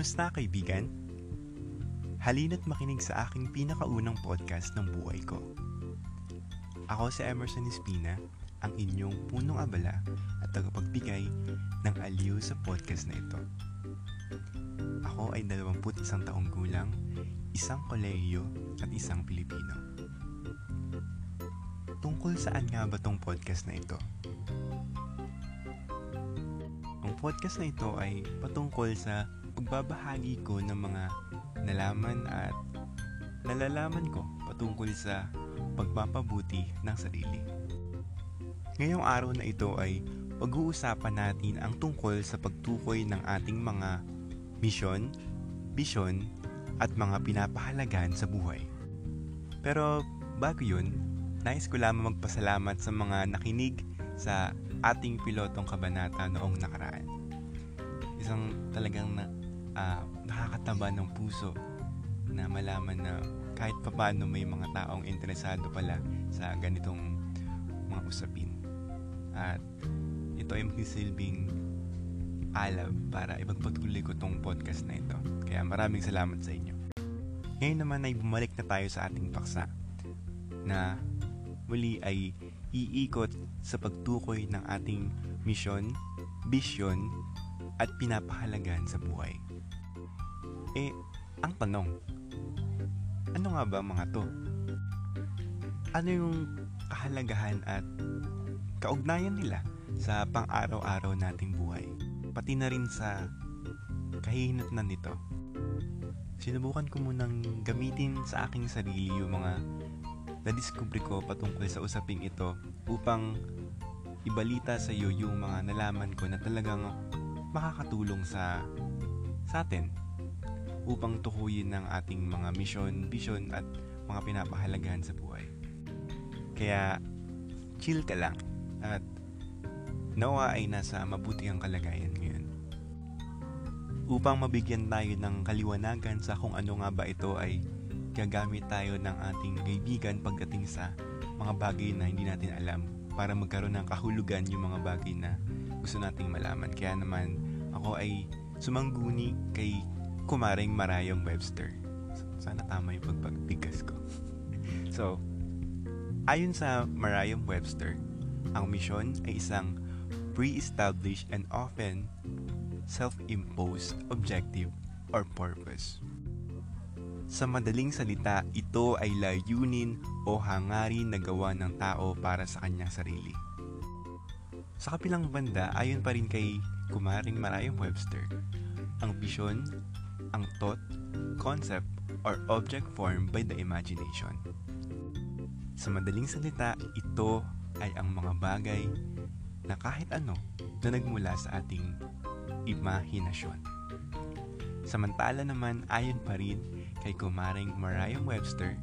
Kumusta kaibigan? Halina't makinig sa aking pinakaunang podcast ng buhay ko. Ako si Emerson Espina, ang inyong punong abala at tagapagbigay ng aliw sa podcast na ito. Ako ay 21 taong gulang, isang kolehiyo at isang Pilipino. Tungkol saan nga ba tong podcast na ito? Ang podcast na ito ay patungkol sa pagbabahagi ko ng mga nalaman at nalalaman ko patungkol sa pagpapabuti ng sarili. Ngayong araw na ito ay pag-uusapan natin ang tungkol sa pagtukoy ng ating mga misyon, bisyon, at mga pinapahalagahan sa buhay. Pero bago yun, nais ko lamang magpasalamat sa mga nakinig sa ating pilotong kabanata noong nakaraan. Isang talagang na, uh, nakakataba ng puso na malaman na kahit papaano may mga taong interesado pala sa ganitong mga usapin. At ito ay magsisilbing alab para ipagpatuloy ko tong podcast na ito. Kaya maraming salamat sa inyo. Ngayon naman ay bumalik na tayo sa ating paksa na muli ay iikot sa pagtukoy ng ating misyon, bisyon, at pinapahalagahan sa buhay. Eh, ang tanong, ano nga ba mga to? Ano yung kahalagahan at kaugnayan nila sa pang-araw-araw nating buhay? Pati na rin sa kahihinatnan nito. Sinubukan ko munang gamitin sa aking sarili yung mga na-discover ko patungkol sa usaping ito upang ibalita sa iyo yung mga nalaman ko na talagang makakatulong sa sa atin upang tukuyin ng ating mga misyon, vision at mga pinapahalagahan sa buhay. Kaya chill ka lang at nawa ay nasa mabuti ang kalagayan ngayon. Upang mabigyan tayo ng kaliwanagan sa kung ano nga ba ito ay gagamit tayo ng ating kaibigan pagdating sa mga bagay na hindi natin alam para magkaroon ng kahulugan yung mga bagay na gusto nating malaman. Kaya naman ako ay sumangguni kay kumaring Marayong Webster. Sana tama yung pagpagbigas ko. so, ayon sa Marayong Webster, ang misyon ay isang pre-established and often self-imposed objective or purpose. Sa madaling salita, ito ay layunin o hangarin na gawa ng tao para sa kanyang sarili. Sa kapilang banda, ayon pa rin kay Kumaring Marayong Webster, ang bisyon ang thought, concept, or object formed by the imagination. Sa madaling salita, ito ay ang mga bagay na kahit ano na nagmula sa ating imahinasyon. Samantala naman ayon pa rin kay kumaring Mariah Webster,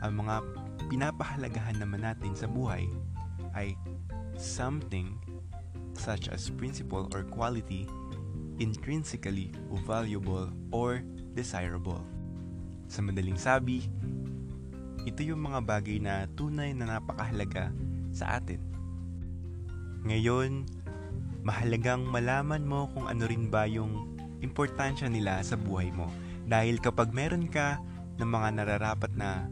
ang mga pinapahalagahan naman natin sa buhay ay something such as principle or quality intrinsically valuable or desirable. Sa madaling sabi, ito yung mga bagay na tunay na napakahalaga sa atin. Ngayon, mahalagang malaman mo kung ano rin ba yung importansya nila sa buhay mo. Dahil kapag meron ka ng mga nararapat na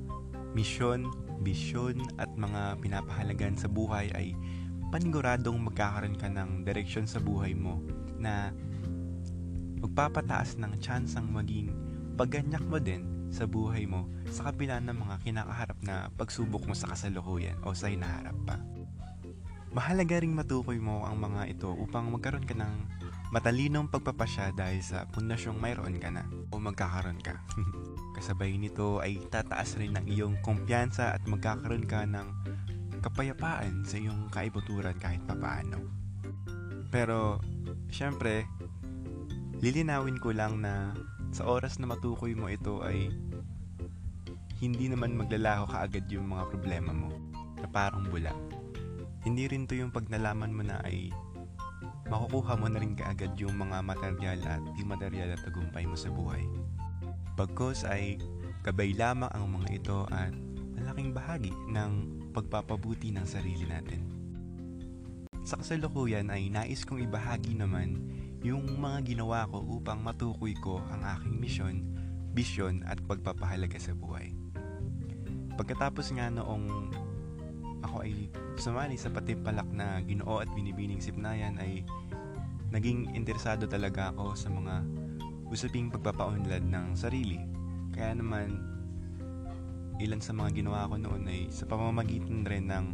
misyon, bisyon at mga pinapahalagan sa buhay ay paniguradong magkakaroon ka ng direksyon sa buhay mo na magpapataas ng tsansang maging paganyak mo din sa buhay mo sa kabila ng mga kinakaharap na pagsubok mo sa kasalukuyan o sa hinaharap pa. Mahalaga ring matukoy mo ang mga ito upang magkaroon ka ng matalinong pagpapasya dahil sa pundasyong mayroon ka na o magkakaroon ka. Kasabay nito ay tataas rin ang iyong kumpiyansa at magkakaroon ka ng kapayapaan sa iyong kaibuturan kahit papaano. Pero, syempre, lilinawin ko lang na sa oras na matukoy mo ito ay hindi naman maglalaho kaagad yung mga problema mo na parang bula. Hindi rin to yung pag nalaman mo na ay makukuha mo na rin kaagad yung mga material at di material at tagumpay mo sa buhay. Pagkos ay gabay lamang ang mga ito at malaking bahagi ng pagpapabuti ng sarili natin. Sa kasalukuyan ay nais kong ibahagi naman yung mga ginawa ko upang matukoy ko ang aking misyon, bisyon at pagpapahalaga sa buhay. Pagkatapos nga noong ako ay sumali sa patimpalak na ginoo at binibining sipnayan ay naging interesado talaga ako sa mga usaping pagpapaunlad ng sarili. Kaya naman, ilan sa mga ginawa ko noon ay sa pamamagitan rin ng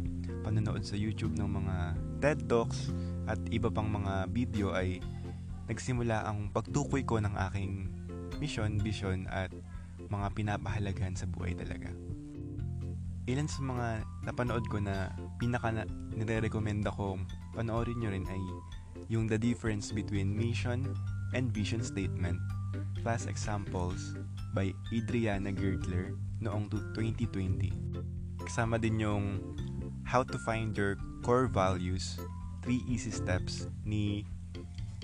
panonood sa YouTube ng mga TED Talks at iba pang mga video ay nagsimula ang pagtukoy ko ng aking mission, vision at mga pinapahalagahan sa buhay talaga ilan sa mga napanood ko na pinaka na, nire-recommend ako panoorin nyo rin ay yung The Difference Between Mission and Vision Statement Class Examples by Adriana Girdler noong 2020. Kasama din yung How to Find Your Core Values 3 Easy Steps ni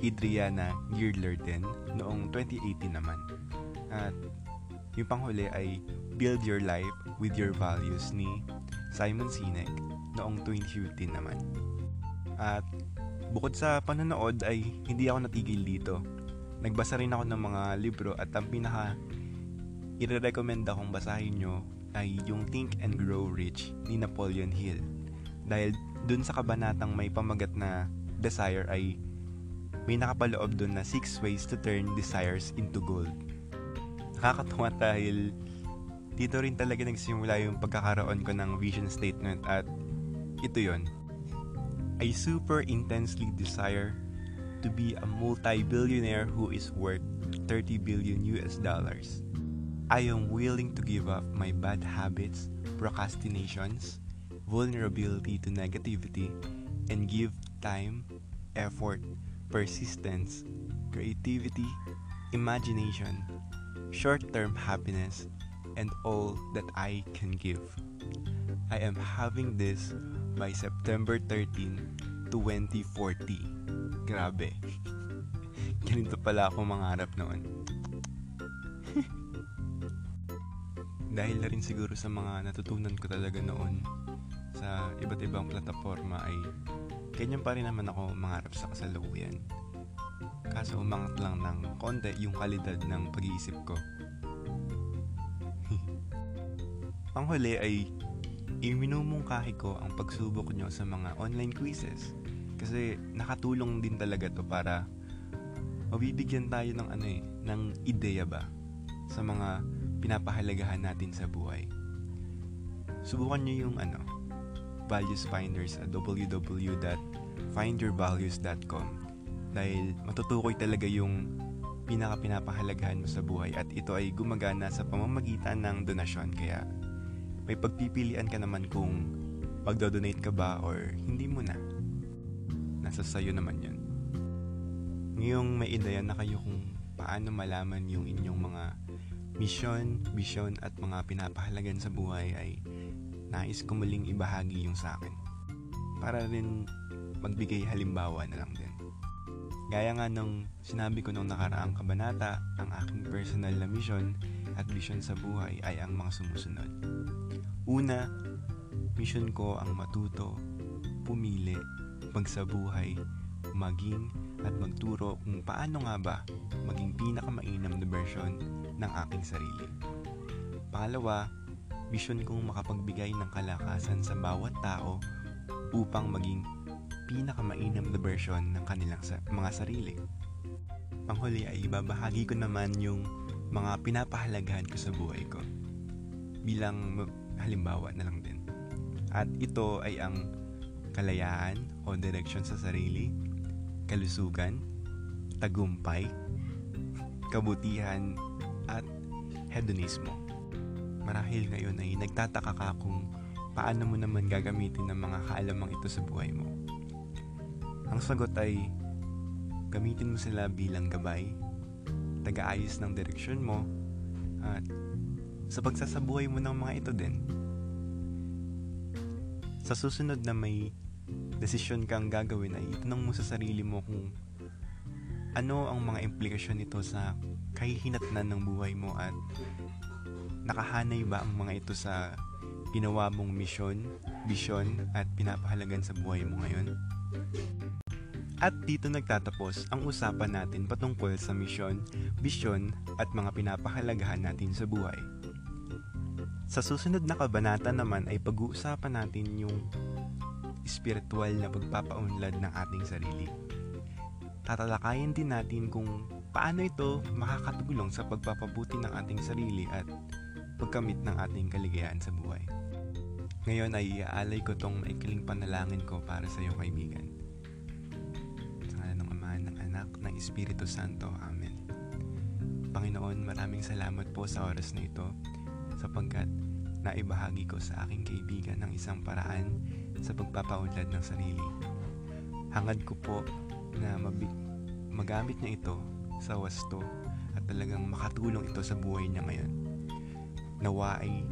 Adriana Girdler din noong 2018 naman. At yung panghuli ay Build Your Life with Your Values ni Simon Sinek noong 2015 naman. At bukod sa panonood ay hindi ako natigil dito. Nagbasa rin ako ng mga libro at ang pinaka i-recommend akong basahin nyo ay yung Think and Grow Rich ni Napoleon Hill. Dahil dun sa kabanatang may pamagat na desire ay may nakapaloob dun na 6 ways to turn desires into gold. Nakakatuwa dahil dito rin talaga nagsimula yung pagkakaroon ko ng vision statement at ito yon. I super intensely desire to be a multi-billionaire who is worth 30 billion US dollars. I am willing to give up my bad habits, procrastinations, vulnerability to negativity, and give time, effort, persistence, creativity, imagination, short-term happiness, and all that I can give. I am having this by September 13, 2040. Grabe. Ganito pala ako mangarap noon. Dahil na rin siguro sa mga natutunan ko talaga noon sa iba't ibang plataforma ay ganyan pa rin naman ako mangarap sa kasalukuyan. Kaso umangat lang ng konti yung kalidad ng pag-iisip ko Ang huli ay iminumungkahi ko ang pagsubok nyo sa mga online quizzes. Kasi nakatulong din talaga to para mabibigyan tayo ng ano eh, ng ideya ba sa mga pinapahalagahan natin sa buhay. Subukan nyo yung ano, values finders at www.findyourvalues.com dahil matutukoy talaga yung pinaka pinapahalagahan mo sa buhay at ito ay gumagana sa pamamagitan ng donasyon kaya may pagpipilian ka naman kung magdo-donate ka ba or hindi mo na. Nasa sayo naman yun. Ngayong may ideya na kayo kung paano malaman yung inyong mga mission, vision at mga pinapahalagan sa buhay ay nais ko muling ibahagi yung sa akin. Para rin magbigay halimbawa na lang din. Gaya nga nung sinabi ko nung nakaraang kabanata, ang aking personal na mission at vision sa buhay ay ang mga sumusunod. Una, mission ko ang matuto, pumili, magsabuhay, maging at magturo kung paano nga ba maging pinakamainam na version ng aking sarili. Pangalawa, mission kong makapagbigay ng kalakasan sa bawat tao upang maging pinakamainam na version ng kanilang sa- mga sarili. Panghuli ay ibabahagi ko naman yung mga pinapahalagahan ko sa buhay ko bilang halimbawa na lang din. At ito ay ang kalayaan o direksyon sa sarili, kalusugan, tagumpay, kabutihan, at hedonismo. Marahil ngayon ay nagtataka ka kung paano mo naman gagamitin ang mga kaalamang ito sa buhay mo. Ang sagot ay gamitin mo sila bilang gabay, tagaayos ng direksyon mo, at sa pagsasabuhay mo ng mga ito din. Sa susunod na may desisyon kang gagawin ay itanong mo sa sarili mo kung ano ang mga implikasyon nito sa kahihinatnan ng buhay mo at nakahanay ba ang mga ito sa ginawa mong misyon, bisyon at pinapahalagan sa buhay mo ngayon? At dito nagtatapos ang usapan natin patungkol sa misyon, bisyon at mga pinapahalagahan natin sa buhay. Sa susunod na kabanata naman ay pag-uusapan natin yung espiritual na pagpapaunlad ng ating sarili. Tatalakayin din natin kung paano ito makakatulong sa pagpapabuti ng ating sarili at pagkamit ng ating kaligayahan sa buhay. Ngayon ay iaalay ko tong maikling panalangin ko para sa iyo kaibigan. Sa ngalan ng Ama, ng Anak, ng Espiritu Santo. Amen. Panginoon, maraming salamat po sa oras na ito sapagkat naibahagi ko sa aking kaibigan ng isang paraan sa pagpapaunlad ng sarili. Hangad ko po na mabig- magamit niya ito sa wasto at talagang makatulong ito sa buhay niya ngayon. Nawa ay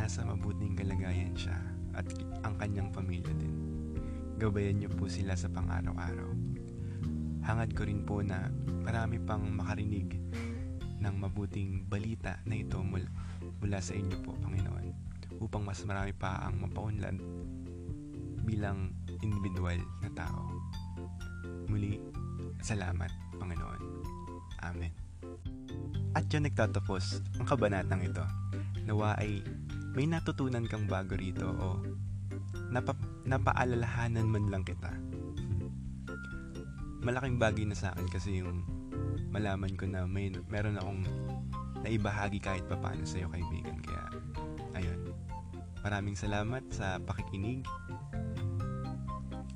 nasa mabuting kalagayan siya at ang kanyang pamilya din. Gabayan niyo po sila sa pang-araw-araw. Hangad ko rin po na marami pang makarinig ng mabuting balita na ito mula, mula sa inyo po, Panginoon, upang mas marami pa ang mapaunlad bilang individual na tao. Muli, salamat, Panginoon. Amen. At yun nagtatapos ang kabanatang ito. Nawa ay may natutunan kang bago rito o napa, napaalalahanan man lang kita. Malaking bagay na sa akin kasi yung malaman ko na may meron akong naibahagi kahit papaano sa iyo kaibigan. Kaya, ayun. Maraming salamat sa pakikinig.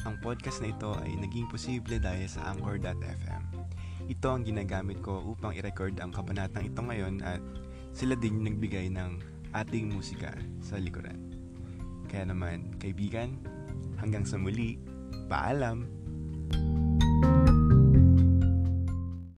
Ang podcast na ito ay naging posible dahil sa Anchor.fm. Ito ang ginagamit ko upang i-record ang kabanatang ito ngayon at sila din yung nagbigay ng ating musika sa likuran. Kaya naman, kaibigan, hanggang sa muli, paalam!